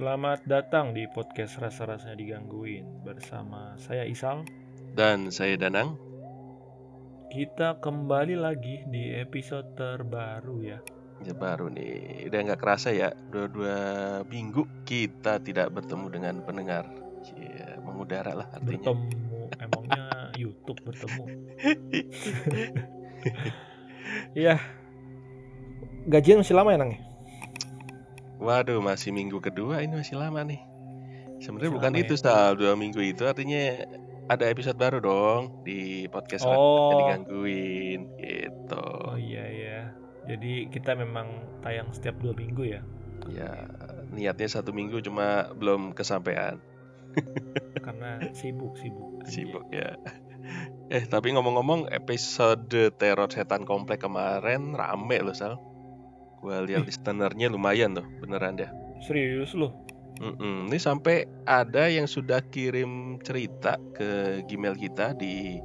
Selamat datang di podcast Rasa-Rasanya Digangguin bersama saya Isal. Dan saya Danang. Kita kembali lagi di episode terbaru ya. Ya baru nih, udah nggak kerasa ya, dua-dua minggu kita tidak bertemu dengan pendengar. Ya, mengudara lah artinya. Bertemu, emangnya YouTube bertemu. Iya. Gajian masih lama ya Nang? Ya? Waduh, masih minggu kedua ini masih lama nih. Sebenarnya bukan lama itu ya? Sal, dua minggu itu artinya ada episode baru dong di podcast Oh. Rasanya digangguin gitu. Oh iya ya. Jadi kita memang tayang setiap dua minggu ya. Ya niatnya satu minggu cuma belum kesampaian. Karena sibuk sibuk. anjir. Sibuk ya. Eh tapi ngomong-ngomong episode teror setan komplek kemarin rame loh Sal. Gua lihat listenernya lumayan tuh beneran deh. Serius loh. Mm-mm. Ini sampai ada yang sudah kirim cerita ke Gmail kita di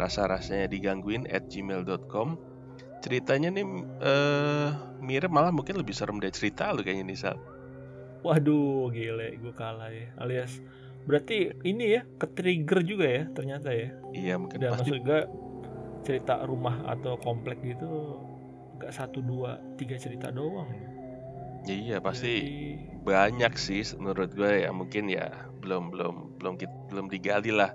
rasa-rasanya digangguin at gmail.com Ceritanya nih eh mirip malah mungkin lebih serem dari cerita lu kayaknya nih Sal. Waduh, gile, gue kalah ya. Alias berarti ini ya, ke trigger juga ya ternyata ya. Iya mungkin Dan pasti maksud gue cerita rumah atau komplek gitu gak satu dua tiga cerita doang. Ya iya pasti Jadi, banyak sih menurut gue ya mungkin ya belum belum belum belum digali lah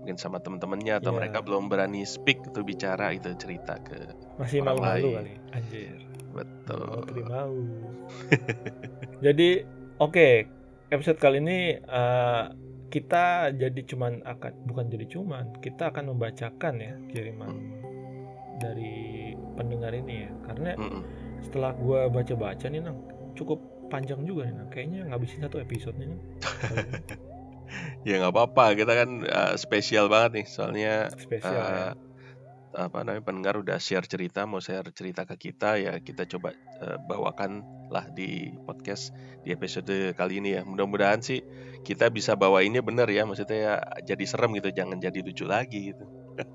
mungkin sama temen-temennya atau Iya. mereka belum berani speak atau bicara itu cerita ke masih malu-malu kali. Anjir. betul Mau mau. Jadi oke, episode kali ini eh, kita jadi cuman akan bukan jadi cuman, kita akan membacakan ya kiriman dari pendengar ini ya. Karena Mm-mm. setelah gua baca-baca nih nang cukup panjang juga nih nang. Kayaknya ngabisin satu episode nih nang. Ya nggak apa-apa kita kan eh, spesial banget nih soalnya Spesial ya. eh, apa namanya pendengar udah share cerita mau share cerita ke kita ya kita coba eh, bawakan lah di podcast di episode kali ini ya mudah-mudahan sih kita bisa bawa ini bener ya maksudnya ya jadi serem gitu jangan jadi lucu lagi gitu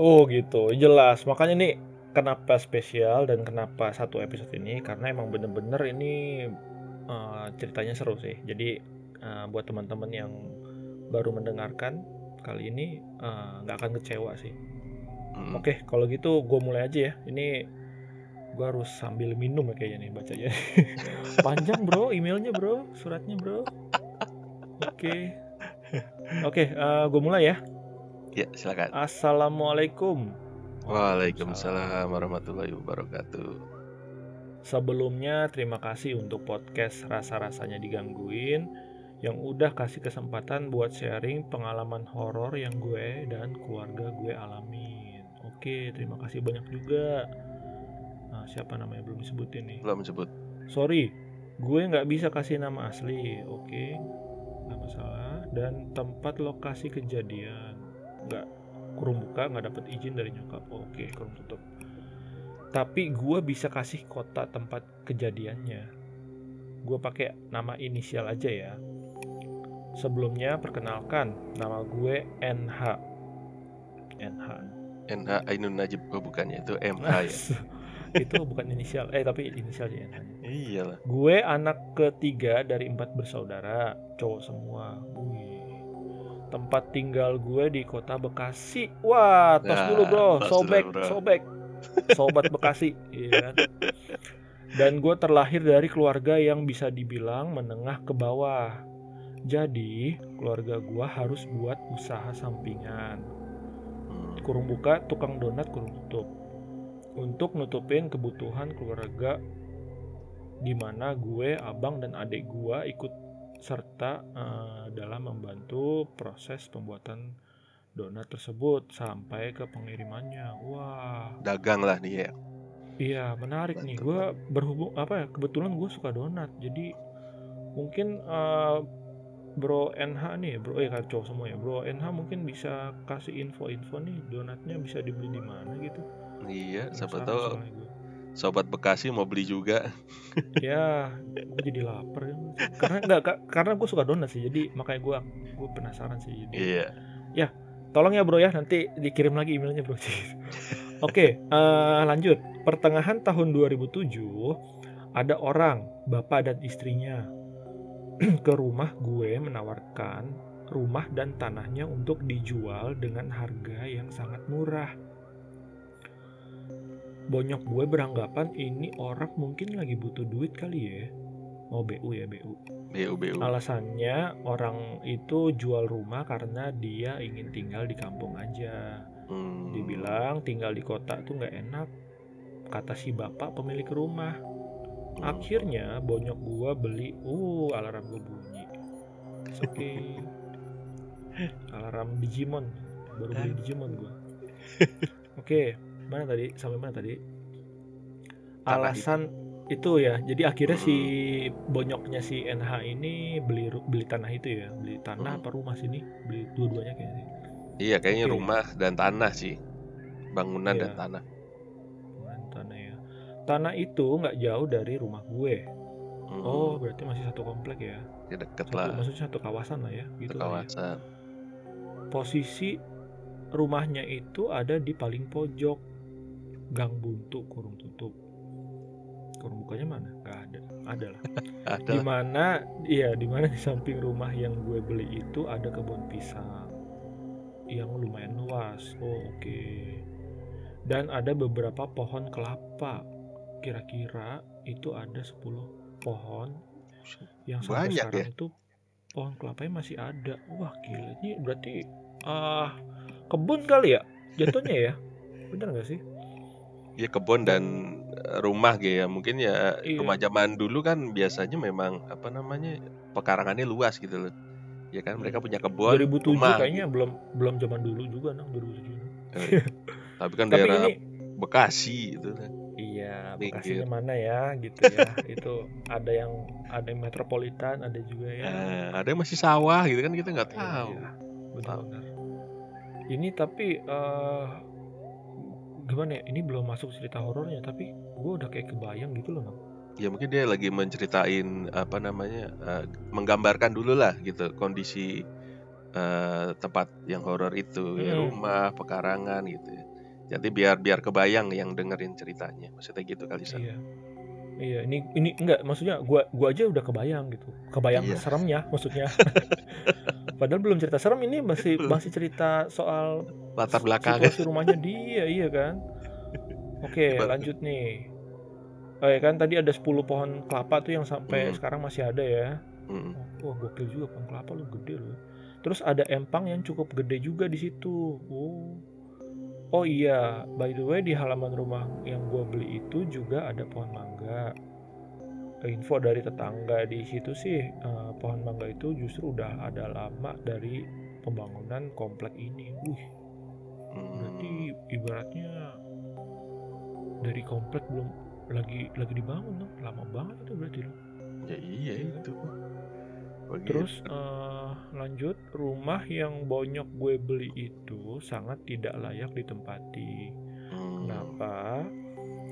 Oh gitu, jelas. Makanya nih kenapa spesial dan kenapa satu episode ini karena emang bener-bener ini eh, ceritanya seru sih. Jadi eh, buat teman-teman yang baru mendengarkan kali ini eh, nggak akan kecewa sih. Mm. Oke, kalau gitu gue mulai aja ya. Ini gue harus sambil minum ya kayaknya nih bacanya. Panjang bro, emailnya bro, suratnya bro. Oke, oke, gue mulai ya. ya silakan Assalamualaikum. Waalaikumsalam warahmatullahi wabarakatuh Sebelumnya terima kasih untuk podcast rasa-rasanya digangguin yang udah kasih kesempatan buat sharing pengalaman horor yang gue dan keluarga gue alamin. Oke, terima kasih banyak juga. Nah, siapa namanya belum disebutin nih? belum sebut Sorry, gue nggak bisa kasih nama asli. Oke, nggak masalah. Dan tempat lokasi kejadian nggak kurung buka, nggak dapet izin dari nyokap. Oke, kurung tutup. Tapi gue bisa kasih kota tempat kejadiannya. Gue pakai nama inisial aja ya. Sebelumnya perkenalkan, nama gue NH. NH. NH Ainun Najib oh, bukannya itu MH ya itu bukan inisial, eh tapi inisial sih NH. iyalah Gue anak ketiga dari empat bersaudara, cowok semua. Wih. Tempat tinggal gue di kota Bekasi. Wah, tos Nah, dulu bro, dulu, sobek, bro. sobek, sobat Bekasi. Iya kan? Dan gue terlahir dari keluarga yang bisa dibilang menengah ke bawah. Jadi keluarga gue harus buat usaha sampingan kurung buka tukang donat kurung tutup untuk nutupin kebutuhan keluarga di mana gue abang dan adik gue ikut serta eh, dalam membantu proses pembuatan donat tersebut sampai ke pengirimannya wah dagang lah nih ya iya menarik nih gue berhubung apa ya kebetulan gue suka donat jadi mungkin eh, Bro NH nih, bro eh kan cowok semua ya. Bro NH mungkin bisa kasih info-info nih donatnya bisa dibeli di mana gitu. iya siapa tahu. Sobat Bekasi mau beli juga Ya, gue jadi lapar ya. Karena enggak karena gue suka donat sih. Jadi makanya gue gue penasaran sih. Iya Tolong ya bro ya, nanti dikirim lagi emailnya bro. Oke, eh, lanjut. Pertengahan tahun 2007 ada orang, bapak dan istrinya ke rumah gue menawarkan rumah dan tanahnya untuk dijual dengan harga yang sangat murah. Bonyok gue beranggapan ini orang mungkin lagi butuh duit kali ya. Oh BU ya BU. BU BU. Alasannya orang itu jual rumah karena dia ingin tinggal di kampung aja. Hmm. Dibilang tinggal di kota tuh nggak enak. Kata si bapak pemilik rumah. Hmm. Akhirnya bonyok gua beli, uh alarm gua bunyi. It's okay. alarm Digimon, baru beli Digimon gua. Oke, mana tadi? Sampai mana tadi? Alasan itu ya. Jadi akhirnya Hmm. si bonyoknya si NH ini beli beli tanah itu ya, beli tanah Hmm. apa rumah sini? Beli dua-duanya kayaknya. Iya, kayaknya Oke. rumah dan tanah sih. Bangunan dan Iya. tanah. Bukan tanah ya. Tanah itu nggak jauh dari rumah gue. Hmm. Oh, berarti masih satu komplek ya. ya deket Satu, lah. maksudnya satu kawasan lah ya, Itu gitu lah ya. kawasan. Posisi rumahnya itu ada di paling pojok gang buntu kurung tutup. Kurung bukanya mana? Gak ada. Ada lah. Di mana? Iya, di mana di samping rumah yang gue beli itu ada kebun pisang yang lumayan luas. Oh, oke. Dan ada beberapa pohon kelapa. Kira-kira itu ada 10 pohon yang sampai Banyak sekarang ya? itu pohon kelapanya masih ada. Wah, gila. Ini berarti ah kebun kali ya jatuhnya ya? Bener nggak sih? Ya kebun dan eh, rumah gitu ya. Mungkin ya Iya. rumah zaman dulu kan biasanya memang apa namanya pekarangannya luas gitu loh. Ya kan mereka punya kebun, 2007 rumah. kayaknya belum belum zaman dulu juga nang 2007. Eh, Tapi kan Tapi daerah ini Bekasi gitu kan. Iya, Pinggir. Bekasinya mana ya gitu ya. itu ada yang ada yang metropolitan, ada juga ya. Eh, ada yang masih sawah gitu kan kita nggak Iya, tahu. iya. Benar-benar. Ini tapi eh gimana ya? Ini belum masuk cerita horornya, tapi gue udah kayak kebayang gitu loh. Ya mungkin dia lagi menceritain apa namanya eh, menggambarkan dulu lah gitu kondisi eh, tempat yang horor itu ya Hmm. rumah pekarangan gitu ya. Jadi biar biar kebayang yang dengerin ceritanya. Maksudnya gitu kali San. Iya. Iya, ini ini enggak maksudnya gua gua aja udah kebayang gitu. Kebayang Iya. seremnya maksudnya. Padahal belum cerita serem ini masih masih cerita soal Latar belakangnya. situasi rumahnya dia iya kan? Oke Ibarat- lanjut nih. Oh ya kan tadi ada 10 pohon kelapa tuh yang sampai Hmm. sekarang masih ada ya. Mm. wah gokil juga pohon kelapa lu gede loh. Terus ada empang yang cukup gede juga di situ. Oh. Oh iya by the way di halaman rumah yang gua beli itu juga ada pohon mangga info dari tetangga di situ sih eh, pohon mangga itu justru udah ada lama dari pembangunan komplek ini. Wih, berarti Mm. ibaratnya dari komplek belum lagi lagi dibangun loh lama banget itu berarti loh Ya iya itu. Begitu. terus eh, lanjut rumah yang bonyok gue beli itu sangat tidak layak ditempati Mm. kenapa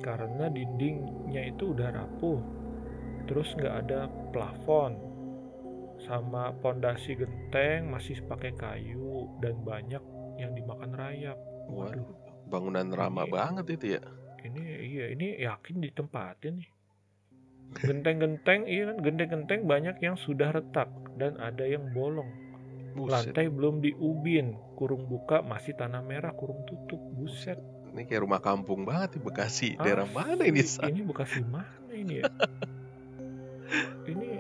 karena dindingnya itu udah rapuh terus nggak ada plafon. Sama pondasi genteng masih pakai kayu dan banyak yang dimakan rayap. Waduh. Bangunan ramah Ini- banget itu ya. ini iya ini yakin ditempatin nih. Genteng-genteng iya kan? Genteng-genteng banyak yang sudah retak dan ada yang bolong. Buset. lantai belum diubin kurung buka masih tanah merah kurung tutup. Buset. Ini kayak rumah kampung banget di Bekasi. Ah, Daerah mana ini? Asli, ini Bekasi mana ini ya ini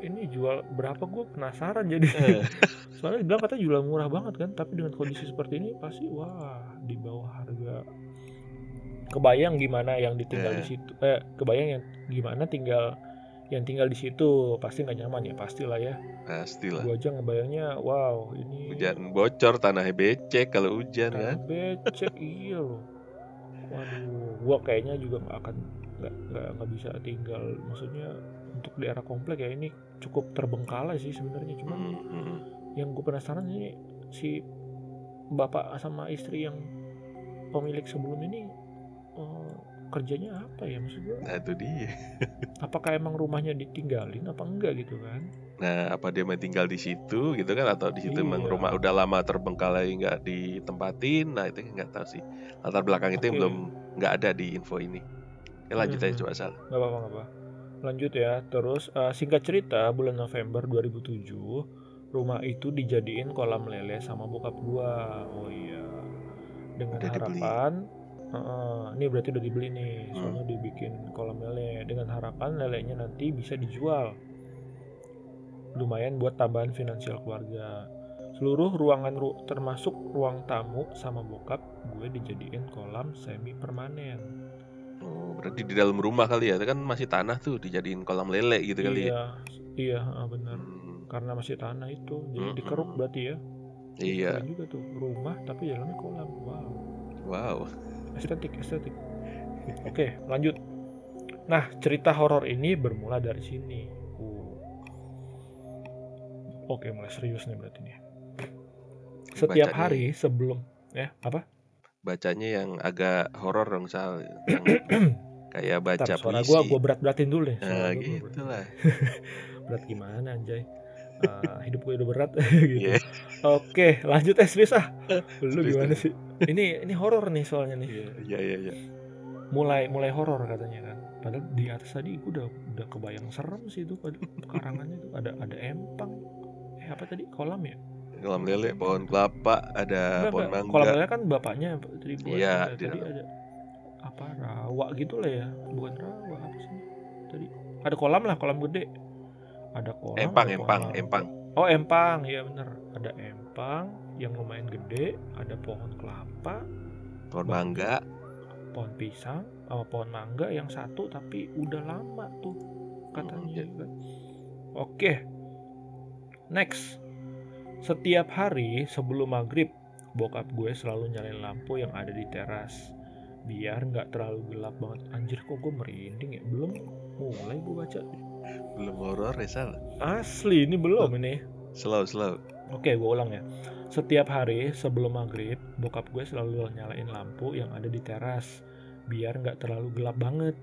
ini jual berapa? Gue penasaran jadi. Eh, soalnya dibilang katanya jual murah banget kan tapi dengan kondisi seperti ini pasti wah di bawah harga. Kebayang gimana yang ditinggal di Eh. situ eh kebayang yang gimana tinggal yang tinggal di situ pasti nggak nyaman ya pastilah ya. Pastilah. gua aja ngebayangnya wow ini Hujan bocor, tanahnya becek kalau hujan kan. tanah becek iya loh. Waduh gua kayaknya juga nggak akan nggak nggak bisa tinggal. Maksudnya untuk di daerah komplek ya ini cukup terbengkalai sih sebenarnya cuman Mm, mm. yang gue penasaran ini si bapak sama istri yang pemilik sebelum ini eh, kerjanya apa ya maksud gue Nah itu dia. apakah emang rumahnya ditinggalin apa enggak gitu kan Nah apa dia main tinggal di situ gitu kan atau di situ emang Iya. rumah udah lama terbengkalai nggak ditempatin. Nah itu nggak tahu sih. Latar belakang itu yang belum nggak ada di info ini. Oke lanjut aja Hmm. coba Sal. nggak apa-apa lanjut ya. Terus eh, singkat cerita bulan November 2007 rumah itu dijadiin kolam lele sama bokap gua. Oh iya. Dengan Udah dibeli. harapan eh, ini berarti udah dibeli nih. Hmm. soalnya dibikin kolam lele. Dengan harapan lelenya nanti bisa dijual. Lumayan buat tambahan finansial keluarga. Seluruh ruangan ru- termasuk ruang tamu sama bokap gue dijadiin kolam semi permanen Oh, berarti di dalam rumah kali ya. Itu kan masih tanah tuh dijadiin kolam lele gitu kali ya. iya iya benar Hmm, karena masih tanah itu jadi Mm-mm. dikeruk berarti ya iya. Keren juga tuh rumah tapi dalamnya kolam wow Wow. estetik estetik oke lanjut nah cerita horor ini bermula dari sini Uh. oke mulai serius nih berarti nih setiap hari sebelum ya apa Bacanya yang agak horor dong Sal. Yang kayak baca Ntar, suara puisi. gua gua berat beratin dulu suara Nah, gua berat. gitu lah. berat gimana anjay? Eh, hidup gue udah berat. Gitu. Iya. oke lanjut eh serius ah? Lu gimana sih? Ini ini horor nih soalnya nih. Iya, iya, iya, iya. mulai mulai horor katanya kan. Padahal di atas tadi gue udah udah kebayang serem sih itu pada pekarangannya itu ada ada empang. Eh apa tadi? Kolam ya Kolam lele, pohon kelapa, ada Enggak, pohon mangga. kolam lele kan bapaknya tadi buat Iya, ada- di tadi ada apa rawa gitu lah ya bukan rawa apa sih tadi ada kolam lah kolam gede ada kolam Empang, ada empang, mangga. empang. oh empang ya bener ada empang yang lumayan gede ada pohon kelapa Pohon Bang. mangga. pohon pisang sama pohon mangga yang satu tapi udah lama tuh katanya Hmm. Oke. Next. Setiap hari sebelum maghrib bokap gue selalu nyalain lampu yang ada di teras biar nggak terlalu gelap banget anjir kok gue merinding ya belum mulai gue baca Belum horor ya asli ini belum ini Slow, slow. Oke, gue ulang ya. Setiap hari sebelum maghrib, bokap gue selalu nyalain lampu yang ada di teras, biar nggak terlalu gelap banget.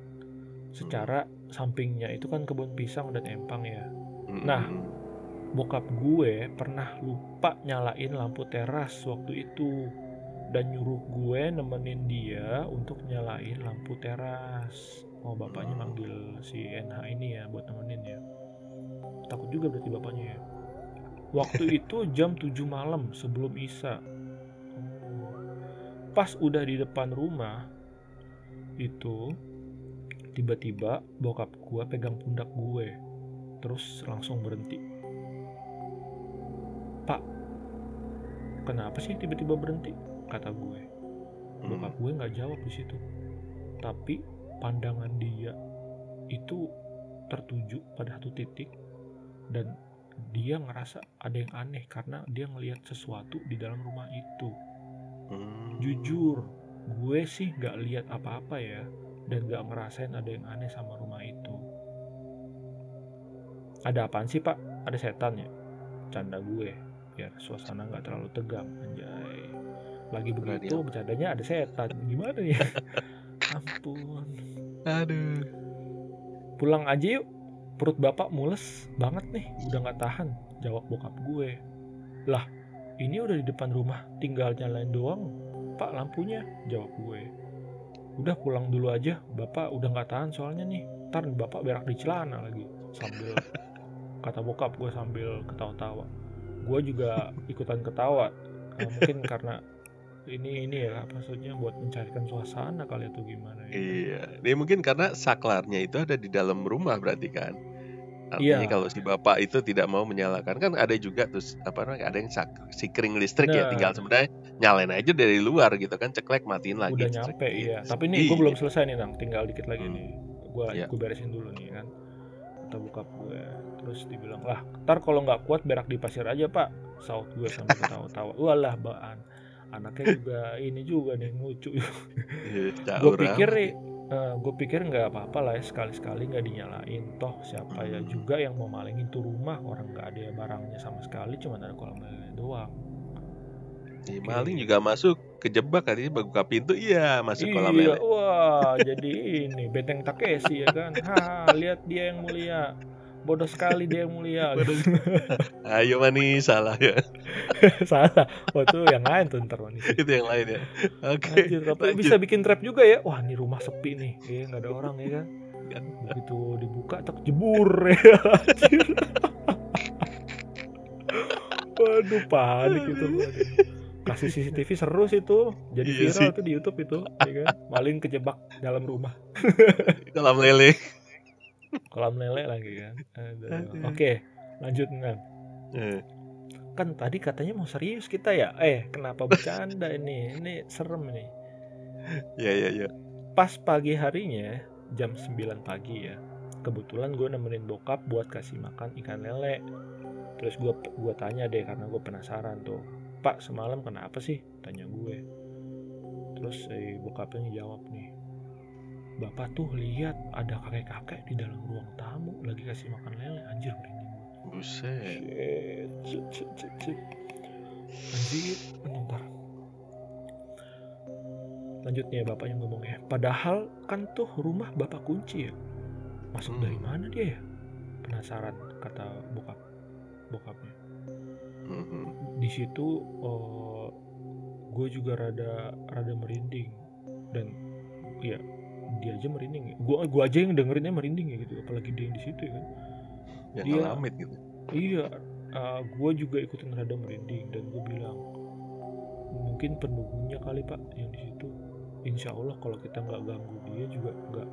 Secara sampingnya itu kan kebun pisang dan empang ya. Nah. Bokap gue pernah lupa nyalain lampu teras waktu itu dan nyuruh gue nemenin dia untuk nyalain lampu teras. Oh, bapaknya manggil si NH ini ya buat nemenin ya. Takut juga berarti bapaknya ya. Waktu itu jam 7 malam sebelum Isya. Oh. Pas udah di depan rumah itu tiba-tiba bokap gue pegang pundak gue terus langsung berhenti. Pak, kenapa sih tiba-tiba berhenti? Kata gue. Bokap gue nggak jawab di situ. Tapi pandangan dia itu tertuju pada satu titik dan dia ngerasa ada yang aneh karena dia ngelihat sesuatu di dalam rumah itu. Mm. Jujur, gue sih nggak lihat apa-apa ya dan nggak ngerasain ada yang aneh sama rumah itu. Ada apaan sih pak? Ada setan ya? Canda gue, biar suasana nggak terlalu tegang, anjay. Lagi begitu bercandanya ada setan, gimana ya? Ampun. Aduh. Pulang aja yuk, perut bapak mules banget nih, udah nggak tahan. Jawab bokap gue. Lah, ini udah di depan rumah, tinggal nyalain doang. Pak lampunya, jawab gue. Udah pulang dulu aja, bapak udah nggak tahan soalnya nih. Ntar bapak berak di celana lagi, sambil kata bokap gue sambil ketawa-tawa. Gue juga ikutan ketawa, Nah, mungkin karena ini ini ya maksudnya buat mencarikan suasana kali itu gimana ya. Iya. Dia mungkin karena saklarnya itu ada di dalam rumah berarti kan. Artinya Iya. kalau si bapak itu tidak mau menyalakan kan ada juga tuh apa namanya ada yang sak- sikring listrik ya Nah. tinggal sebenarnya nyalain aja dari luar gitu kan ceklek matiin lagi. udah nyampe gitu. iya tapi nih gue Iya. belum selesai nih nang tinggal dikit lagi Hmm. nih gue Iya. gue beresin dulu nih kan kata bokap gue terus dibilang lah ntar kalau nggak kuat berak di pasir aja pak saut gue sambil ketawa-tawa walah baan anaknya juga ini juga nih lucu Iya, gue pikir amat. nih gue pikir nggak apa-apa lah ya sekali-sekali nggak dinyalain toh siapa ya Hmm. juga yang mau malingin tuh rumah orang nggak ada ya barangnya sama sekali cuma ada kolam lele doang Oke. maling juga masuk kejebak katanya buka pintu iya masuk kolam iya, lele. wah jadi ini benteng Takeshi ya kan. Ha, lihat dia yang mulia. Bodoh sekali dia yang mulia. Ayo manis salah ya. Salah. Oh itu yang lain tuh ntar manis. itu yang lain ya. Oke. Anjir, tapi lanjut. bisa bikin trap juga ya. Wah, ini rumah sepi nih. Iya, nggak ada orang ya kan. begitu dibuka tak jebur ya anjir. waduh panik itu waduh. kasih CCTV seru sih tuh jadi Iya viral sih. tuh di YouTube itu ya kan maling kejebak dalam rumah kolam lele kolam lele lagi kan? Oke lanjut. Eh, kan tadi katanya mau serius kita ya? Eh kenapa bercanda ini? Ini serem nih ya ya ya pas pagi harinya jam 9 pagi ya kebetulan gue nemenin bokap buat kasih makan ikan lele. Terus gue gua tanya deh karena gue penasaran tuh pak semalam kenapa sih? Tanya gue. Terus eh, bokapnya jawab nih bapak tuh lihat ada kakek-kakek di dalam ruang tamu lagi kasih makan lele anjir merinding buset Shit, shit, shit, shit, shit. Anjir, bentar. Lanjutnya bapak yang ngomong ya. Padahal kan tuh rumah bapak kunci ya. Masuk Hmm. dari mana dia ya? Penasaran kata bokap bokapnya. Mhm. Di situ gue juga rada rada merinding dan ya dia aja merinding. Gue gua aja yang dengerinnya merinding ya gitu. Apalagi dia yang di situ ya kan. yang Dia- ngalamit gitu Iya, gue juga ikutin rada merinding dan gue bilang mungkin penunggunya kali pak yang di situ. Insya Allah kalau kita nggak ganggu dia juga nggak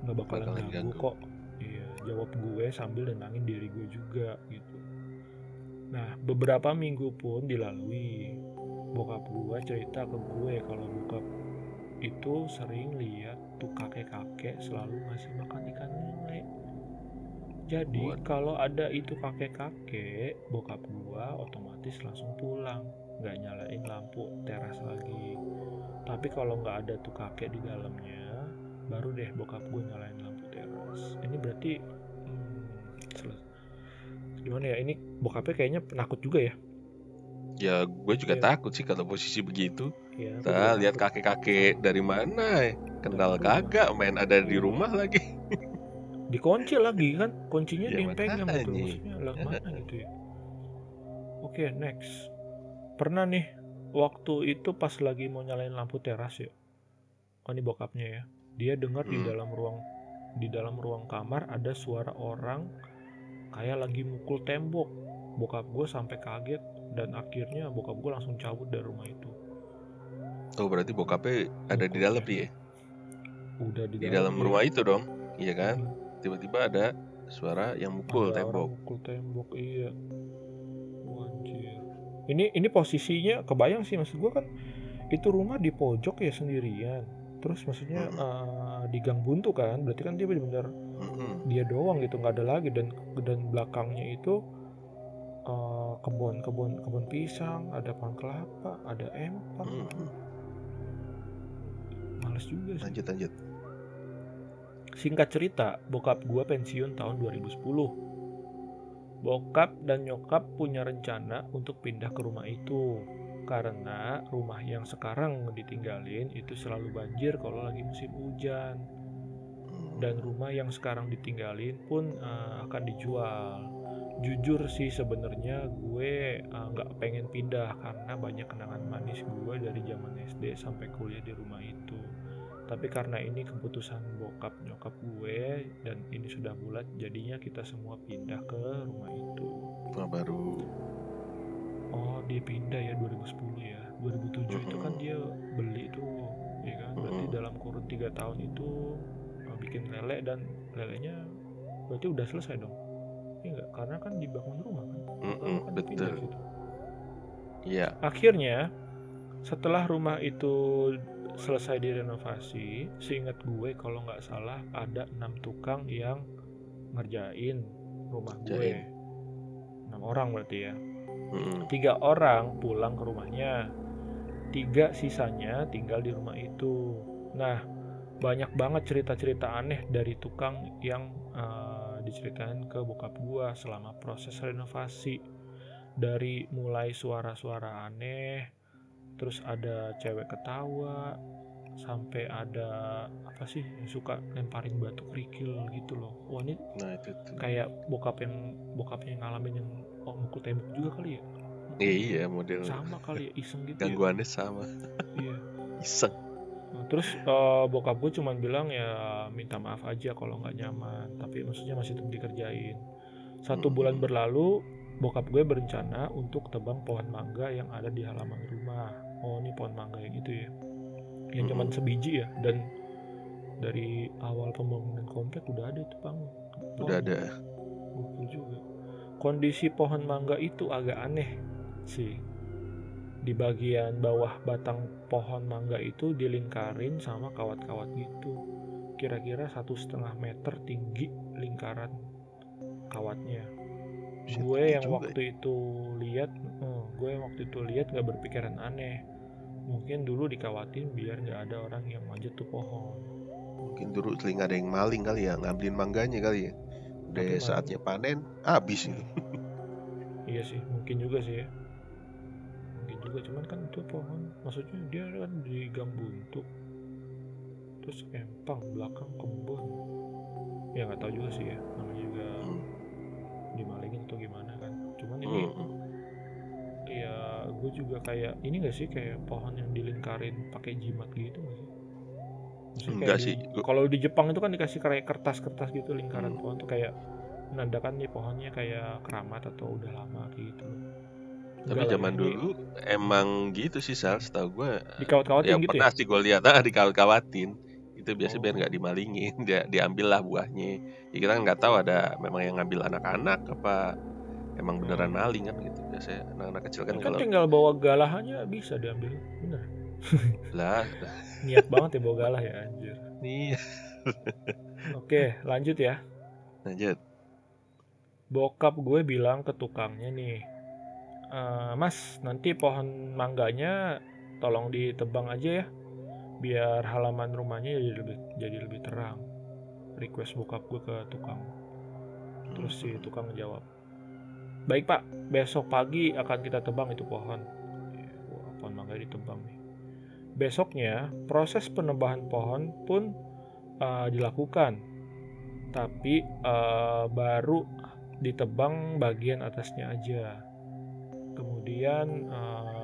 nggak bakalan Bakalan ganggu, ganggu. kok. Iya, jawab gue sambil nenangin diri gue juga gitu. Nah, beberapa minggu pun dilalui. Bokap gue cerita ke gue kalau bokap itu sering lihat tuh kakek-kakek selalu ngasih makan ikan lele. Jadi kalau ada itu kakek-kakek, bokap gua otomatis langsung pulang, nggak nyalain lampu teras lagi. Tapi kalau nggak ada tuh kakek di dalamnya, baru deh bokap gua nyalain lampu teras. Ini berarti hmm, gimana ya? Ini bokapnya kayaknya penakut juga ya? ya gue juga Iya. takut sih kalau posisi begitu Juga lihat kakek-kakek dari mana? Kenal kagak main ada di rumah lagi. Dikunci lagi kan? Kuncinya Ya, dia yang pegang gitu maksudnya. Lah mana gitu ya? Oke next. Pernah nih waktu itu pas lagi mau nyalain lampu teras ya? Oh ini bokapnya ya. Dia dengar di Hmm. dalam ruang di dalam ruang kamar ada suara orang kayak lagi mukul tembok. Bokap gue sampai kaget dan akhirnya bokap gue langsung cabut dari rumah itu oh berarti bokapnya ada di dalam ya udah di, di dalam iya. rumah itu dong iya kan Hmm. tiba-tiba ada suara yang mukul Ada tembok mukul tembok iya Anjir. ini ini posisinya kebayang sih maksud gua kan itu rumah di pojok ya sendirian terus maksudnya Hmm. eh, di gang buntu kan berarti kan dia benar-benar Mhm. dia doang gitu nggak ada lagi dan dan belakangnya itu eh, kebun kebun kebun pisang ada pohon kelapa ada empang Mhm. Males juga sih lanjut lanjut Singkat cerita, bokap gua pensiun tahun 2010. Bokap dan nyokap punya rencana untuk pindah ke rumah itu. Karena rumah yang sekarang ditinggalin itu selalu banjir kalau lagi musim hujan. Mhm. Dan rumah yang sekarang ditinggalin pun eh, akan dijual. Jujur sih sebenarnya gue eh, nggak pengen pindah karena banyak kenangan manis gue dari zaman SD sampai kuliah di rumah itu tapi karena ini keputusan bokap nyokap gue dan ini sudah bulat jadinya kita semua pindah ke rumah itu. Rumah baru. Oh dia pindah ya 2010 ya. 2007 itu kan dia beli tuh ya kan? Berarti Mhm. dalam kurun tiga tahun itu uh, bikin lele dan lelenya berarti udah selesai dong? Iya enggak karena kan dibangun rumah kan? Mhm, Lalu kan betul. iya. Akhirnya setelah rumah itu selesai direnovasi, seingat gue kalau nggak salah ada enam tukang yang ngerjain rumah gue. Enam orang berarti ya. Tiga orang pulang ke rumahnya, tiga sisanya tinggal di rumah itu. Nah, banyak banget cerita-cerita aneh dari tukang yang eh, diceritain ke bokap gua selama proses renovasi. Dari mulai suara-suara aneh, terus ada cewek ketawa, sampai ada apa sih yang suka lemparin batu kerikil gitu loh. Wah ini nah itu tuh kayak bokap yang bokapnya yang ngalamin yang oh, mukul tembok juga kali ya. iya model Sama kali ya iseng gitu. ya. gangguannya sama Iya. iseng terus eh, bokap gue cuman bilang ya minta maaf aja kalau nggak nyaman tapi maksudnya masih tetap dikerjain satu Hmm. bulan berlalu bokap gue berencana untuk tebang pohon mangga yang ada di halaman rumah oh ini pohon mangga yang itu ya yang cuman sebiji ya dan dari awal pembangunan komplek udah ada itu bang Udah ada. Gokil juga. Kondisi pohon mangga itu agak aneh sih. Di bagian bawah batang pohon mangga itu dilingkarin sama kawat-kawat gitu. Kira-kira satu setengah meter tinggi lingkaran kawatnya. Gue yang juga waktu itu lihat, eh, gue yang waktu itu lihat nggak berpikiran aneh. Mungkin dulu dikawatin biar nggak ada orang yang manjat tuh pohon. Mungkin dulu telinga ada yang maling kali ya, ngambilin mangganya kali ya. Udah Tapi saatnya panen, habis itu. Iya sih, mungkin juga sih ya. Mungkin juga, cuman kan itu pohon, maksudnya dia kan di gang buntu, terus empang belakang kebun. Ya nggak tahu juga sih ya, atau gimana kan. Cuman ini Hmm. ya gue juga kayak ini nggak sih kayak pohon yang dilingkarin pakai jimat gitu nggak sih? Maksudnya Enggak sih, Kalau di Jepang itu kan dikasih kayak kertas-kertas gitu lingkaran Hmm. pohon tuh kayak menandakan nih pohonnya kayak keramat atau udah lama kayak gitu. Tapi zaman ini dulu emang gitu sih Sal, setahu gue. dikawat-kawatin Ya gitu ya? pernah sih gue lihat ah dikawat-kawatin. Itu biasa biar Oh. nggak dimalingin, dia diambil lah buahnya. Ya kita kan nggak tahu ada memang yang ngambil anak-anak apa emang beneran Hmm. maling kan gitu. Biasanya anak-anak kecil kan kan kalau tinggal bawa galahannya bisa diambil bener lah niat banget ya bawa galah ya anjir nih oke lanjut ya lanjut. bokap gue bilang ke tukangnya nih "Eh, mas nanti pohon mangganya tolong ditebang aja ya biar halaman rumahnya jadi lebih jadi lebih terang. Request bokap gue ke tukang. Terus si tukang jawab baik pak. Besok pagi akan kita tebang itu pohon. Wah, pohon mangga ditebang nih. Besoknya proses penebahan pohon pun eh, dilakukan. Tapi eh, baru ditebang bagian atasnya aja. Kemudian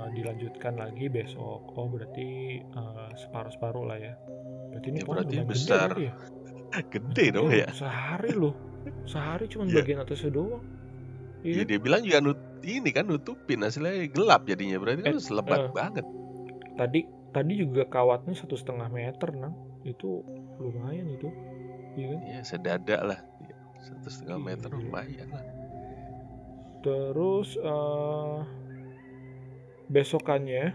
eh, dilanjutkan lagi besok oh berarti eh, separuh-separuh lah ya berarti ini Ya, berarti gede besar. berarti ya? Gede dong Iya, ya. sehari loh sehari cuma Iya. bagian atasnya doang Iya iya dia bilang juga nut ini kan nutupin hasilnya gelap jadinya berarti kan Eh, selebat eh. banget. tadi tadi juga kawatnya satu setengah meter nang itu lumayan itu iya kan Iya sedada lah. Satu setengah meter Iya. lumayan lah. terus eh besokannya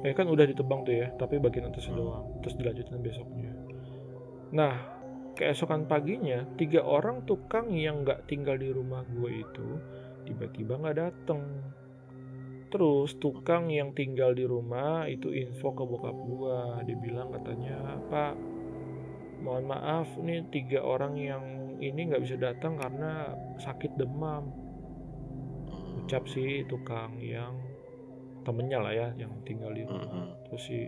eh kan udah ditebang tuh ya tapi bagian Hmm. doang terus dilanjutin besoknya nah keesokan paginya tiga orang tukang yang nggak tinggal di rumah gue itu tiba-tiba nggak dateng terus tukang yang tinggal di rumah itu info ke bokap gue dia bilang katanya pak mohon maaf nih tiga orang yang ini nggak bisa datang karena sakit demam ucap si tukang yang temennya lah ya yang tinggal di rumah. Terus si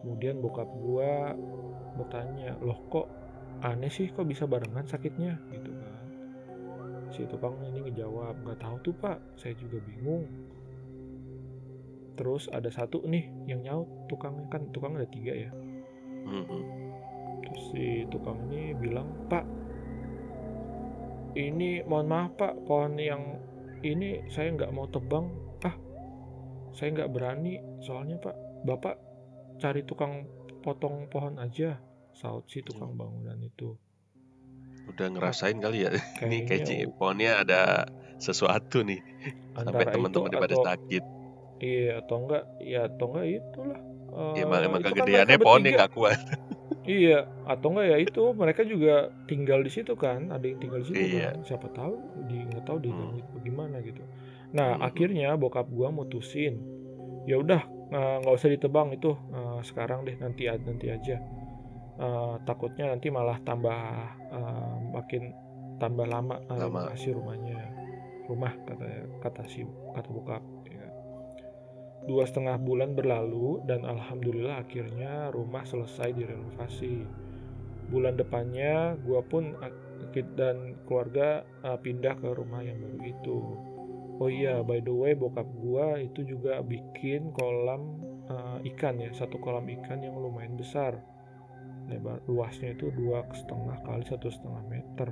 kemudian bokap gua bertanya loh kok aneh sih? Kok bisa barengan sakitnya? Gitu kan. Si tukang ini ngejawab nggak tahu tuh pak. Saya juga bingung. Terus ada satu nih yang nyaut tukangnya. Kan tukang ada tiga ya. Terus si tukang ini bilang, Pak, ini mohon maaf Pak, pohon yang ini saya nggak mau tebang. Saya nggak berani, soalnya Pak, Bapak cari tukang potong pohon aja. Saut si tukang bangunan itu. Udah ngerasain kali ya. Ini Kayaknya pohonnya ada sesuatu nih. Sampai teman-teman pada sakit. iya atau enggak, ya atau enggak itulah. Ya, emang emang kan kegedeannya mereka pohonnya nggak kuat. Iya, atau enggak ya itu mereka juga tinggal di situ kan, ada yang tinggal di situ Iya. kan. Siapa tahu di nggak tahu di Hmm. bagaimana gitu. Nah, Hmm. akhirnya bokap gua mutusin, ya udah eh, nggak usah ditebang itu eh, sekarang deh nanti nanti aja. Eh, takutnya nanti malah tambah eh, makin tambah lama eh, Lama. rumahnya. Rumah kata kata si kata bokap. ya. Dua setengah bulan berlalu dan alhamdulillah akhirnya rumah selesai direnovasi. Bulan depannya gua pun dan keluarga uh, pindah ke rumah yang baru itu. Oh iya, by the way bokap gua itu juga bikin kolam uh, ikan ya, satu kolam ikan yang lumayan besar. lebar luasnya itu dua setengah kali satu setengah meter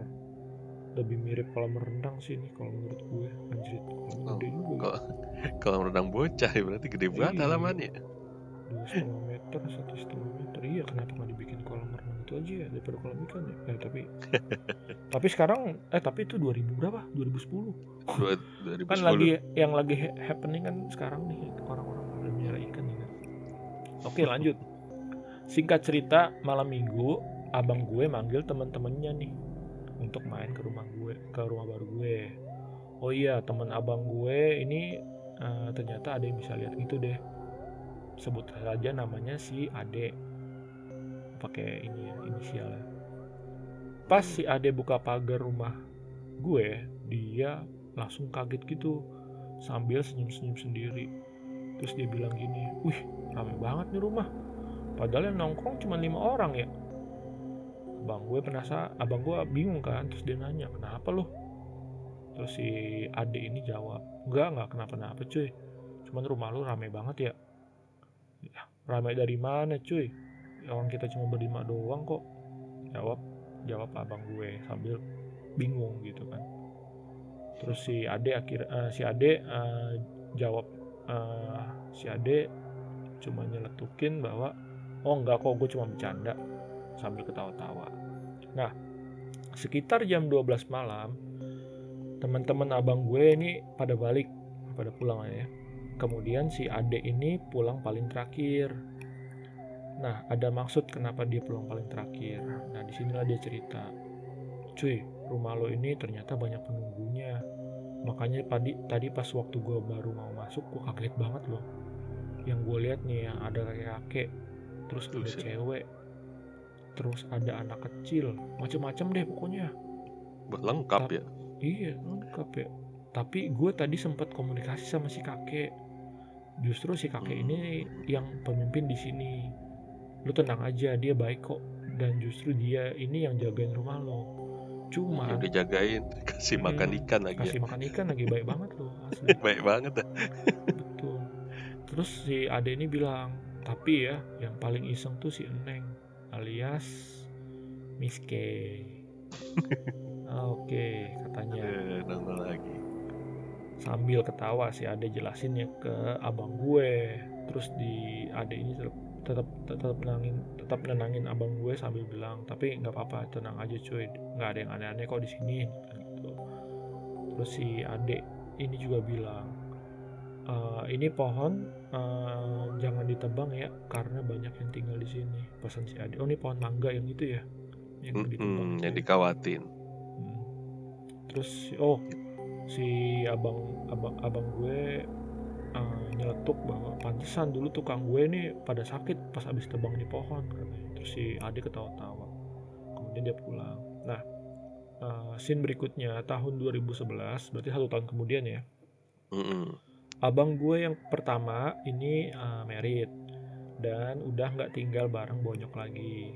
lebih mirip kolam renang sih ini kalau menurut gue anjir kolam Oh, gede juga. Kalau kalau renang bocah ya berarti gede banget Iya. halamannya. dua setengah meter satu setengah meter iya kenapa nggak dibikin kolam renang itu aja ya daripada kolam ikan ya eh, tapi tapi sekarang eh tapi itu 2000 berapa 2010 Dua, kan 2010. lagi yang lagi ha- happening kan sekarang nih orang-orang pada melihara ikan nih kan oke. lanjut. Singkat cerita malam minggu abang gue manggil teman-temannya nih untuk main ke rumah gue ke rumah baru gue. Oh iya teman abang gue ini eh, ternyata ada yang bisa lihat gitu deh. Sebut saja namanya si Ade. Pakai ini ya inisialnya. Pas si Ade buka pagar rumah gue dia langsung kaget gitu sambil senyum-senyum sendiri. Terus dia bilang gini wih rame banget nih rumah. Padahal yang nongkrong cuma lima orang ya. Abang gue penasaran abang gue bingung kan terus dia nanya kenapa lo terus si Ade ini jawab enggak enggak kenapa-napa cuy. Cuman rumah lu rame banget ya. Ya, rame dari mana cuy? Orang kita cuma berlima doang kok. Jawab jawab abang gue sambil bingung gitu kan terus si Ade akhir eh, si Ade eh, jawab eh, si Ade cuma nyeletukin bahwa oh enggak kok gue cuma bercanda sambil ketawa-tawa. Nah sekitar jam 12 malam teman-teman abang gue ini pada balik pada pulang ya. Kemudian si Ade ini pulang paling terakhir. Nah ada maksud kenapa dia pulang paling terakhir? Nah di sinilah dia cerita. Cuy rumah lo ini ternyata banyak penunggunya. Makanya tadi tadi pas waktu gue baru mau masuk gue kaget banget loh. Yang gue lihat nih yang ada kakek-kakek terus ada cewek terus ada anak kecil. Macem-macem deh pokoknya. Lengkap ya. iya lengkap ya. Tapi gue tadi sempat komunikasi sama si kakek. Justru si kakek Hmm. ini yang pemimpin di sini. Lu tenang aja dia baik kok. Dan justru dia ini yang jagain rumah lo Ya cuma udah jagain, kasih makan Hmm, ikan lagi. kasih Ya. makan ikan lagi baik banget loh asli Baik banget dah. betul terus si ade ini bilang tapi ya yang paling iseng tuh si eneng alias miske oke katanya Eh, nongol lagi. sambil ketawa si ade jelasinnya ke abang gue terus di ade ini tetap tetap nenangin tetap nenangin abang gue sambil bilang tapi nggak apa-apa tenang aja cuy nggak ada yang aneh-aneh kok di sini gitu. terus si ade ini juga bilang "Eh, ini pohon eh, jangan ditebang ya karena banyak yang tinggal di sini pesan si ade oh ini pohon mangga yang itu ya yang ditebang Mm-mm, itu yang ya?" dikawatin. Hmm. Terus oh si abang abang abang gue eh, nyeletuk bahwa pantesan dulu tukang gue nih pada sakit pas habis tebang di pohon katanya. Terus si adik ketawa-tawa. Kemudian dia pulang. Nah, eh, scene berikutnya tahun 2011 berarti satu tahun kemudian ya. Mm-mm. Abang gue yang pertama ini eh, married dan udah nggak tinggal bareng bonyok lagi.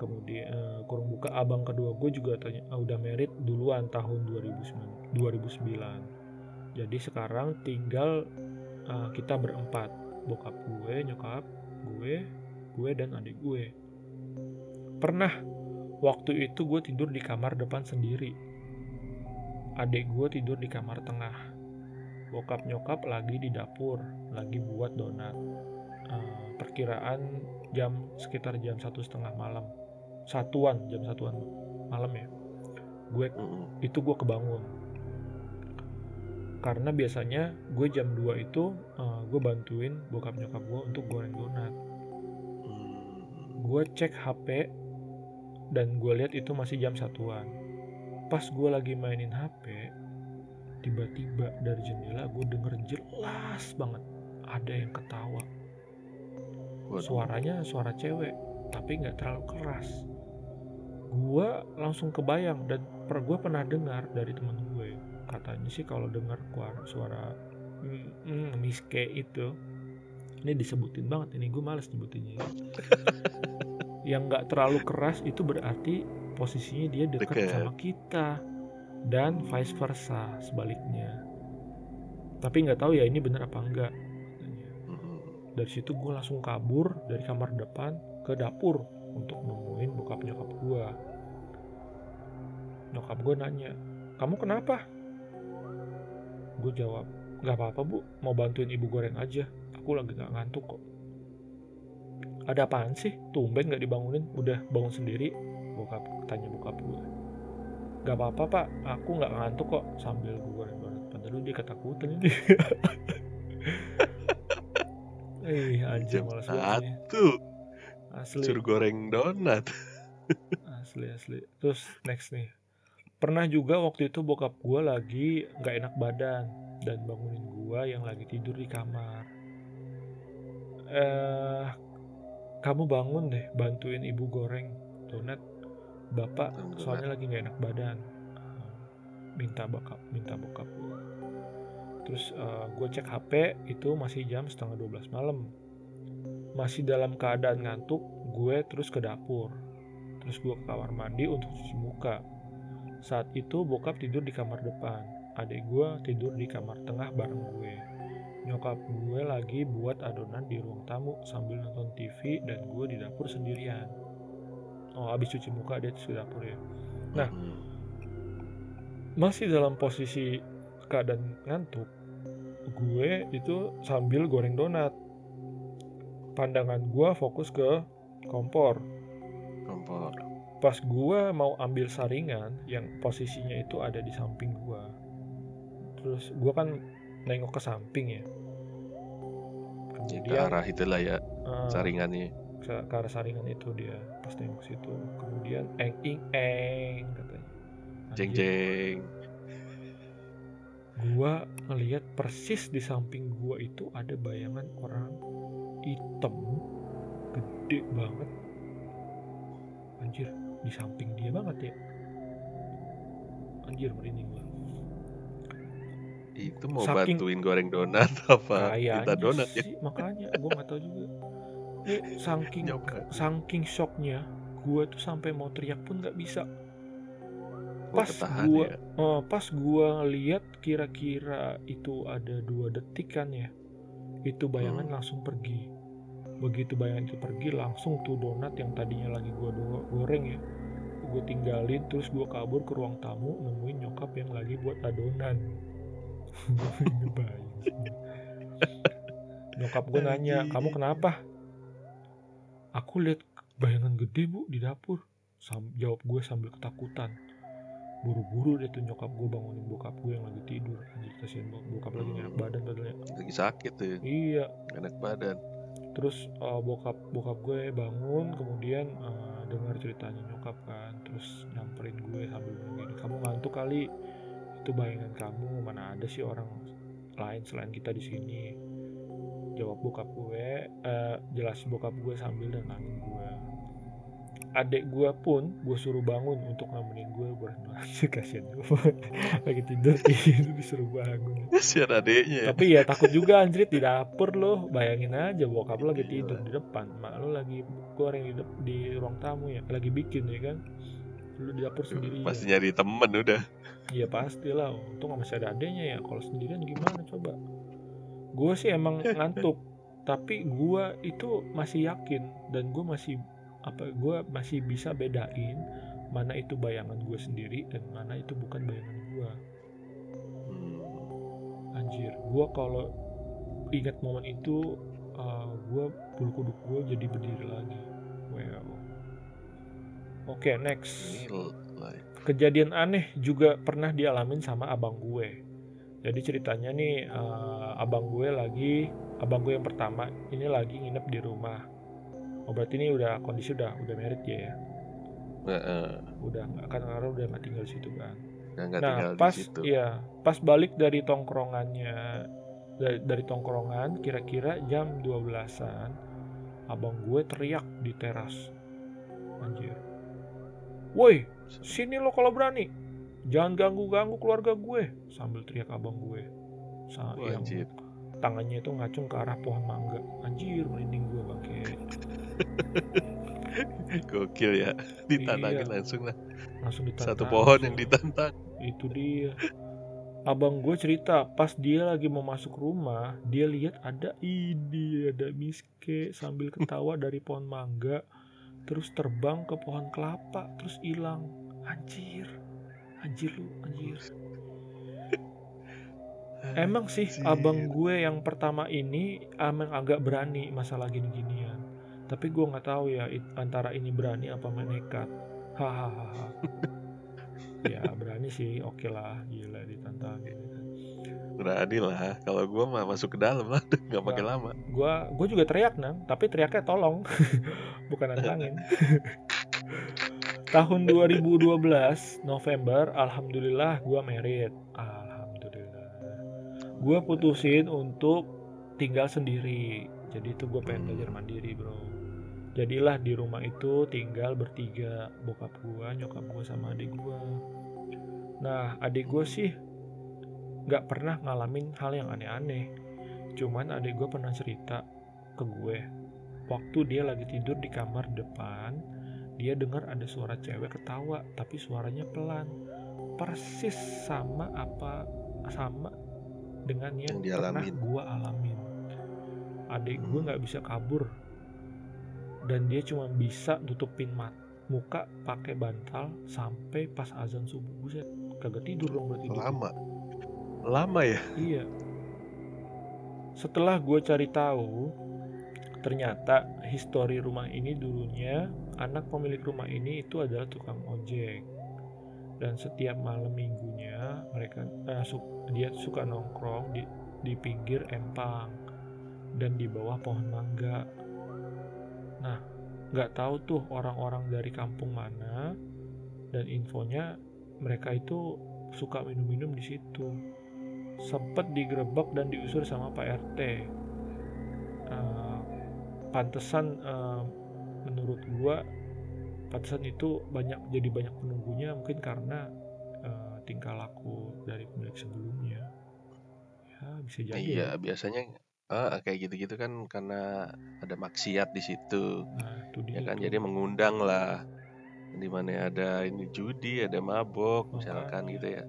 Kemudian eh, kurung buka abang kedua gue juga tanya, ah, udah married duluan tahun 2009. 2009. Jadi sekarang tinggal eh, kita berempat, bokap gue, nyokap gue, gue dan adik gue. Pernah waktu itu gue tidur di kamar depan sendiri. Adik gue tidur di kamar tengah. Bokap nyokap lagi di dapur lagi buat donat. Eh, perkiraan jam sekitar jam satu setengah malam. Satuan jam satuan malam ya. Gue itu gue kebangun karena biasanya gue jam 2 itu eh, gue bantuin bokap nyokap gue untuk goreng donat. Mm. gue cek HP dan gue lihat itu masih jam satuan. Pas gue lagi mainin HP tiba-tiba dari jendela gue denger jelas banget ada yang ketawa. Suaranya suara cewek tapi nggak terlalu keras. Gue langsung kebayang dan per gue pernah dengar dari temen gue katanya sih kalau dengar suara suara mm, mm, miske itu ini disebutin banget ini gue males nyebutinnya ya. yang nggak terlalu keras itu berarti posisinya dia dekat Deket. sama kita dan vice versa sebaliknya. Tapi nggak tahu ya ini bener apa enggak dari situ gue langsung kabur dari kamar depan ke dapur untuk nemuin bokap nyokap gue nyokap gue nanya kamu kenapa gue jawab nggak apa-apa bu. Mau bantuin ibu goreng aja. Aku lagi nggak ngantuk kok. Ada apaan sih? Tumben nggak dibangunin? Udah bangun sendiri. Bokap tanya bokap gue nggak apa-apa pak. Aku nggak ngantuk kok. Sambil gue goreng banget. Padahal dia ketakutan. Ini eh anjir malas banget. Satu. Asli. Suruh goreng donat. asli asli. Terus next nih pernah juga waktu itu bokap gue lagi nggak enak badan dan bangunin gue yang lagi tidur di kamar. Eh kamu bangun deh bantuin ibu goreng donat. Bapak soalnya lagi nggak enak badan. Minta bokap minta bokap gue terus gue cek HP itu masih jam setengah 12 malam. Masih dalam keadaan ngantuk gue terus ke dapur. Terus gue ke kamar mandi untuk cuci muka saat itu bokap tidur di kamar depan adik gue tidur di kamar tengah bareng gue nyokap gue lagi buat adonan di ruang tamu sambil nonton TV dan gue di dapur sendirian oh habis cuci muka dia ke dapur ya Nah. Masih dalam posisi keadaan ngantuk gue itu sambil goreng donat pandangan gue fokus ke kompor kompor. Pas gue mau ambil saringan yang posisinya itu ada di samping gue terus gue kan nengok ke samping ya. Ke kemudian arah itulah ya eh, saringannya. ke, ke arah saringan itu dia pas nengok situ. Kemudian eng ing eng katanya. Jeng Anjir. jeng. gua ngelihat persis di samping gua itu ada bayangan orang hitam gede banget. Anjir di samping dia banget ya anjir merinding gua Itu mau Saking- bantuin goreng donat apa kita donat ya? sih makanya gua nggak tahu juga ini saking saking shocknya gua tuh sampai mau teriak pun nggak bisa pas gua- ya. Oh, pas gua lihat kira-kira itu ada dua detik kan ya. Itu bayangan Hmm. langsung pergi. Begitu bayangan itu pergi langsung tuh donat yang tadinya lagi gua do- goreng ya. Gue tinggalin terus gua kabur ke ruang tamu nemuin nyokap yang lagi buat adonan. Nyokap gue nanya. "Kamu kenapa?" Aku lihat bayangan gede, Bu, di dapur. Sam- jawab gue sambil ketakutan buru-buru deh tuh nyokap gue bangunin bokap gue yang lagi tidur anjir kasihan banget bokap lagi enak badan padahal ya Lagi sakit tuh, iya enak badan. Terus uh, bokap bokap gue bangun kemudian uh, dengar ceritanya nyokap kan terus nyamperin gue sambil bilang kamu ngantuk kali? Itu bayangan kamu mana ada sih orang lain selain kita di sini? Jawab bokap gue eh jelas bokap gue sambil nenangin gue adek gue pun gue suruh bangun untuk nemenin gue berdua kasihan gue lagi tidur tidur disuruh bangun. Kasihan adeknya ya. tapi ya takut juga anjir di dapur lo bayangin aja bokap lo lagi tidur di depan. Mak lo lagi goreng di, di ruang tamu ya. Lagi bikin ya kan? Lu di dapur sendiri. Pasti nyari temen udah. iya pastilah. Untung masih ada adenya ya. Kalau sendirian gimana coba? Gue sih emang ngantuk. Tapi gue itu masih yakin dan gue masih apa gue masih bisa bedain mana itu bayangan gue sendiri dan mana itu bukan bayangan gue Hmm. anjir gue kalau ingat momen itu uh, gue bulu kuduk gue jadi berdiri lagi. Wow oke next. Gila. kejadian aneh juga pernah dialamin sama abang gue. Jadi ceritanya nih uh, abang gue lagi abang gue yang pertama ini lagi nginep di rumah oh berarti ini udah kondisi udah udah merit ya. Heeh. udah nggak kan karena udah nggak tinggal di situ kan? Nggak nah tinggal pas di situ. iya pas balik dari tongkrongannya dari, dari tongkrongan kira-kira jam 12-an abang gue teriak di teras. Anjir. Woi sini lo kalau berani. Jangan ganggu-ganggu keluarga gue sambil teriak abang gue. Sa yang tangannya itu ngacung ke arah pohon mangga. Anjir merinding gue bangke Gokil ya. Ditantangin Iya. langsung lah. langsung ditantang Satu pohon yang ditantang. itu dia abang gue cerita pas dia lagi mau masuk rumah dia lihat ada ini ada miske sambil ketawa dari pohon mangga terus terbang ke pohon kelapa terus hilang anjir anjir lu anjir emang sih Anjir. abang gue yang pertama ini emang agak berani masalah gini-ginian tapi gue nggak tahu ya it- antara ini berani apa menekat. Hahaha. Ya berani sih oke lah gila ditantangin berani lah kalau gua mah masuk ke dalam lah nggak pakai lama. Gue gue juga teriak nang tapi teriaknya tolong bukan nantangin. Tahun 2012 November alhamdulillah gue merit. Alhamdulillah. Gue putusin untuk tinggal sendiri. Jadi itu gue pengen belajar mandiri bro jadilah di rumah itu tinggal bertiga bokap gue nyokap gue sama adik gue nah adik gue sih nggak pernah ngalamin hal yang aneh-aneh. Cuman adik gue pernah cerita ke gue. Waktu dia lagi tidur di kamar depan dia dengar ada suara cewek ketawa tapi suaranya pelan. Persis sama apa sama dengan yang, Yang pernah gue alamin. Adik gue Hmm. nggak bisa kabur dan dia cuma bisa tutupin mat muka pakai bantal sampai pas azan subuh buset kagak tidur dong berarti lama lama ya Iya. Setelah gue cari tahu, ternyata histori rumah ini dulunya anak pemilik rumah ini itu adalah tukang ojek. Dan setiap malam minggunya mereka eh, su- dia suka nongkrong di di pinggir empang dan di bawah pohon mangga. Nah, nggak tahu tuh orang-orang dari kampung mana dan infonya mereka itu suka minum-minum di situ sempet digerebek dan diusir sama Pak RT. Eh, pantesan eh, menurut gua pantesan itu banyak jadi banyak penunggunya mungkin karena eh, tingkah laku dari pemilik sebelumnya. Ya bisa jadi. iya ya. biasanya ah, kayak gitu-gitu kan karena ada maksiat di situ Nah, itu dia ya kan tuh. jadi mengundang lah di mana ada ini judi ada mabok misalkan Makanya. gitu ya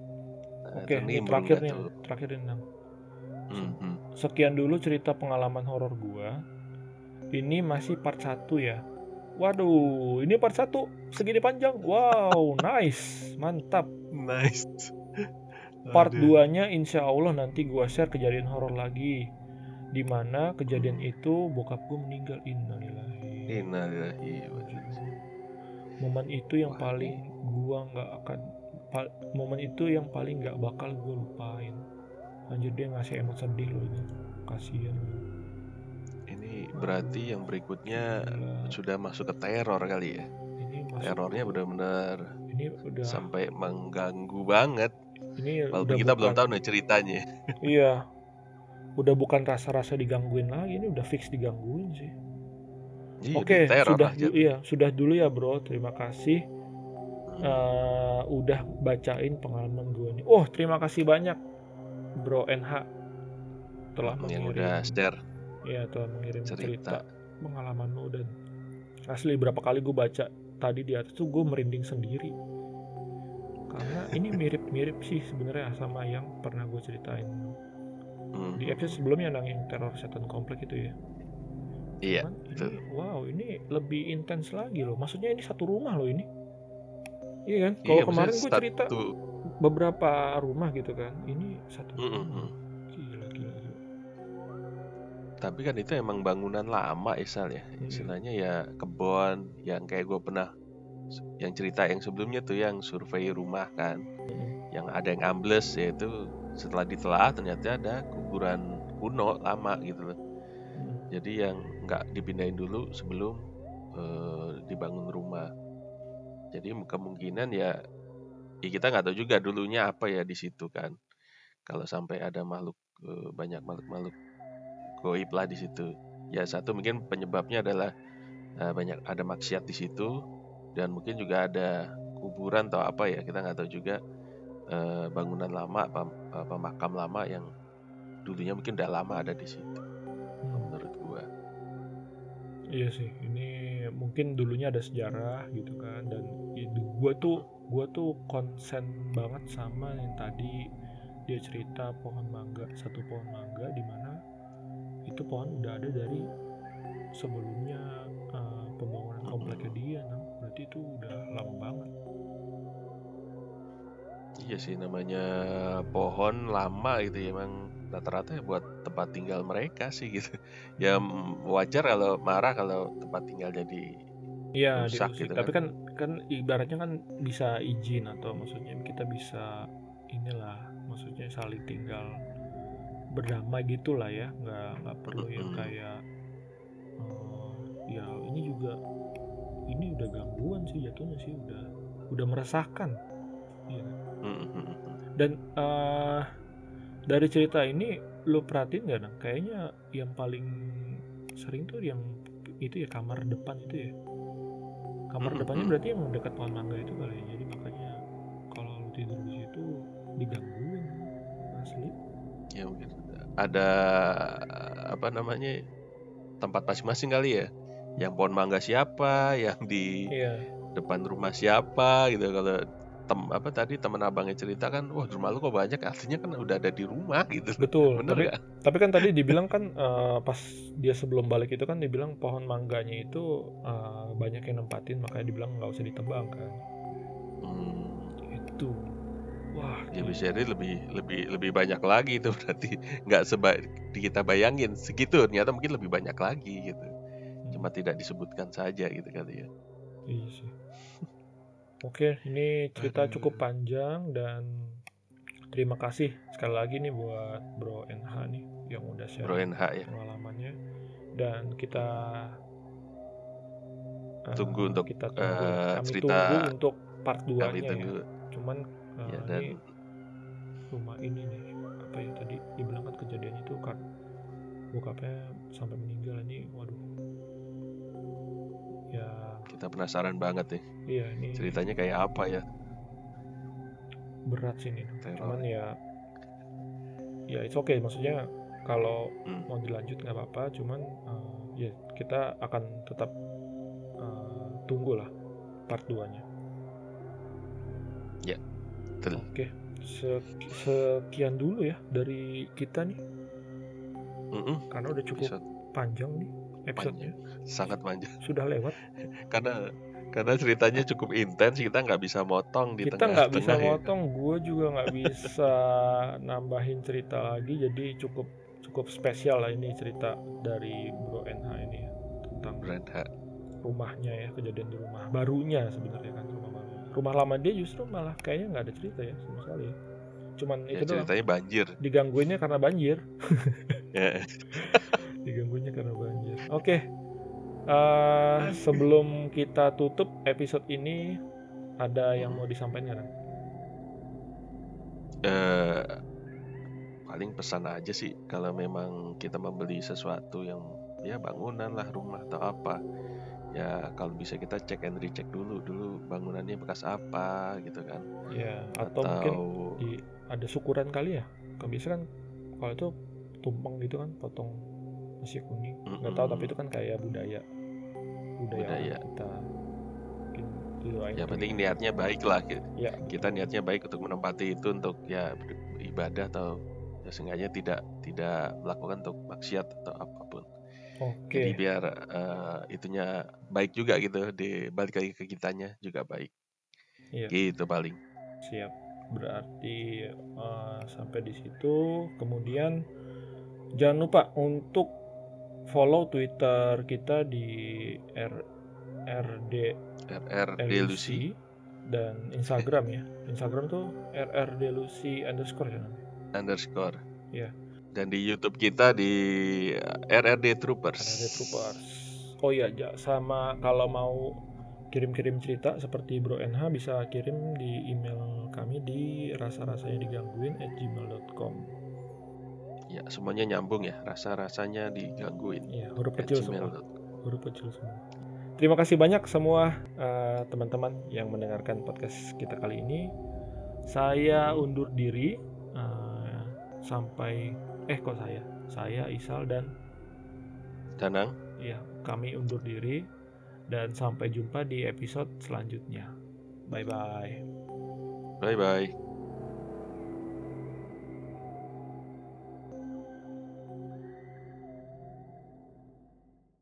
nah, Oke, itu ini terakhir nih, tuh. terakhir nih. Hmm, hmm. Sekian dulu cerita pengalaman horor gua. Ini masih part 1 ya. Waduh, ini part 1 segini panjang. Wow, nice. Mantap. nice Part Aduh. 2-nya insya Allah nanti gua share kejadian horor lagi. Di mana kejadian itu bokap gua meninggal innalillahi. Innalillahi. Momen itu yang Wah, paling gua nggak akan momen itu yang paling nggak bakal gua lupain. Anjir dia ngasih emot sedih loh ini. Kasihan. ini berarti yang berikutnya Gila. sudah masuk ke teror kali ya Ini masuk terornya benar-benar ini udah sampai mengganggu banget ini walaupun udah kita belum bukan- tahu nih ceritanya Iya. Udah bukan rasa-rasa digangguin lagi, ini udah fix digangguin sih. Iya, Oke, sudah Jat. iya, sudah dulu ya, Bro. Terima kasih eh, udah bacain pengalaman gue nih. Oh, terima kasih banyak Bro NH telah yang mengirim udah share ya telah mengirim cerita, cerita. pengalaman lu dan asli berapa kali gue baca tadi di atas tuh gue merinding sendiri karena ini mirip-mirip sih sebenarnya sama yang pernah gue ceritain Hmm. di episode sebelumnya nang yang teror setan komplek itu ya Iya, Cuman betul. ini, wow ini lebih intens lagi loh maksudnya ini satu rumah loh ini iya kan kalau Iya, kemarin gue cerita satu beberapa rumah gitu kan ini satu Mm, mm, rumah mm. gila gila, gila. Tapi kan itu emang bangunan lama Isal ya. Istilahnya ya kebon yang kayak gue pernah yang cerita yang sebelumnya tuh yang survei rumah kan. Yang ada yang ambles yaitu setelah ditelah ternyata ada kuburan kuno lama gitu loh. Jadi yang nggak dipindahin dulu sebelum eh, dibangun rumah. Jadi kemungkinan ya, ya kita nggak tahu juga dulunya apa ya di situ kan. Kalau sampai ada makhluk eh, banyak makhluk-makhluk goib lah di situ. Ya satu mungkin penyebabnya adalah eh, banyak ada maksiat di situ dan mungkin juga ada kuburan atau apa ya kita nggak tahu juga eh, bangunan lama apa, apa makam lama yang dulunya mungkin udah lama ada di situ Hmm. menurut gua. Iya sih, ini mungkin dulunya ada sejarah gitu kan dan gue tuh gue tuh konsen banget sama yang tadi dia cerita pohon mangga satu pohon mangga di mana itu pohon udah ada dari sebelumnya eh, pembangunan kompleknya dia Nang. berarti itu udah lama banget Iya sih namanya pohon lama gitu ya emang rata-rata ya buat tempat tinggal mereka sih gitu. Ya wajar kalau marah kalau tempat tinggal jadi Iya, rusak gitu Tapi kan. kan kan ibaratnya kan bisa izin atau maksudnya kita bisa inilah, maksudnya saling tinggal berdamai gitulah ya, nggak nggak perlu yang kayak eh, ya ini juga ini udah gangguan sih jatuhnya sih udah udah meresahkan. Iya. Mm-mm. Dan eh dari cerita ini lo perhatiin nggak nang? Kayaknya yang paling sering tuh yang itu ya kamar depan itu ya. Kamar depannya berarti yang dekat pohon mangga itu kali ya. Jadi makanya kalau lo tidur di situ digangguin asli. Ya mungkin ada apa namanya tempat masing-masing kali ya. Yang pohon mangga siapa, yang di Iya. depan rumah siapa gitu kalau tem apa tadi teman abangnya cerita kan wah rumah lu kok banyak artinya kan udah ada di rumah gitu Betul. bener tapi tapi kan tadi dibilang kan eh, pas dia sebelum balik itu kan dibilang pohon mangganya itu eh, banyak yang nempatin makanya dibilang nggak usah ditebang kan. hmm, Itu. Wah, ya bisa jadi lebih lebih lebih banyak lagi itu berarti nggak seba di kita bayangin segitu ternyata mungkin lebih banyak lagi gitu cuma tidak disebutkan saja gitu kali ya Iya sih. Oke, ini cerita Aduh. cukup panjang dan terima kasih sekali lagi nih buat Bro NH nih yang udah share Bro NH ya pengalamannya dan kita eh, Tunggu untuk, kita tunggu eh, kami cerita tunggu untuk part 2 kami nya ya. tunggu Cuman eh, ya dan ini rumah ini nih apa ya tadi dibilang kan kejadian itu kan bokapnya sampai meninggal ini waduh kita penasaran banget nih iya ini ceritanya kayak apa ya? Berat sih ini. Teror. Cuman ya ya it's okay. Maksudnya kalau Hmm. mau dilanjut nggak apa-apa. Cuman eh, ya kita akan tetap eh, tunggu lah part 2 nya betul. Oke. Se- sekian dulu ya dari kita nih. Mm-mm. karena udah cukup episode panjang nih episode-nya sangat panjang sudah lewat. Karena karena ceritanya cukup intens kita nggak bisa motong di kita nggak bisa ya. motong gue juga nggak bisa nambahin cerita lagi jadi cukup cukup spesial lah ini cerita dari Bro NH ini ya, tentang Brand H. rumahnya ya kejadian di rumah barunya sebenarnya kan rumah baru. Rumah lama dia justru malah kayaknya nggak ada cerita ya sama sekali ya. cuman ya itu doang. ceritanya banjir. Digangguinnya karena banjir. Ya. Digangguinnya karena banjir oke eh, sebelum kita tutup episode ini ada yang mau disampaikan nggak? Eh, paling pesan aja sih kalau memang kita membeli sesuatu yang ya bangunan lah rumah atau apa ya kalau bisa kita cek and recheck dulu dulu bangunannya bekas apa gitu kan ya atau atau mungkin di ada syukuran kali ya kalau bisa kan kalau itu tumpeng gitu kan potong nasi kuning. Nggak tahu tapi itu kan kayak budaya. Budaya, Budaya. kita ya penting niatnya baik lah gitu. ya kita niatnya baik untuk menempati itu untuk ya beribadah atau ya seenggaknya tidak tidak melakukan untuk maksiat atau apa pun. Oke. Jadi biar eh, itunya baik juga gitu di balik lagi ke kitanya juga baik. Iya. gitu paling. Siap. Berarti eh, sampai di situ. Kemudian jangan lupa untuk follow twitter kita di r rd RR Lucy delusi dan Instagram ya. Instagram tuh rrdelusi underscore ya. underscore Iya. dan di YouTube kita di RRD Troopers RRD Troopers. Oh iya, sama kalau mau kirim-kirim cerita seperti Bro NH bisa kirim di email kami di rasa-rasanya digangguin at gmail.com. ya semuanya nyambung ya rasa rasanya digangguin Iya, huruf kecil semua. Huruf kecil semua. Terima kasih banyak semua eh, teman-teman yang mendengarkan podcast kita kali ini. Saya undur diri eh, sampai eh kok saya? Saya Isal dan Danang ya kami undur diri dan sampai jumpa di episode selanjutnya. Bye bye. bye bye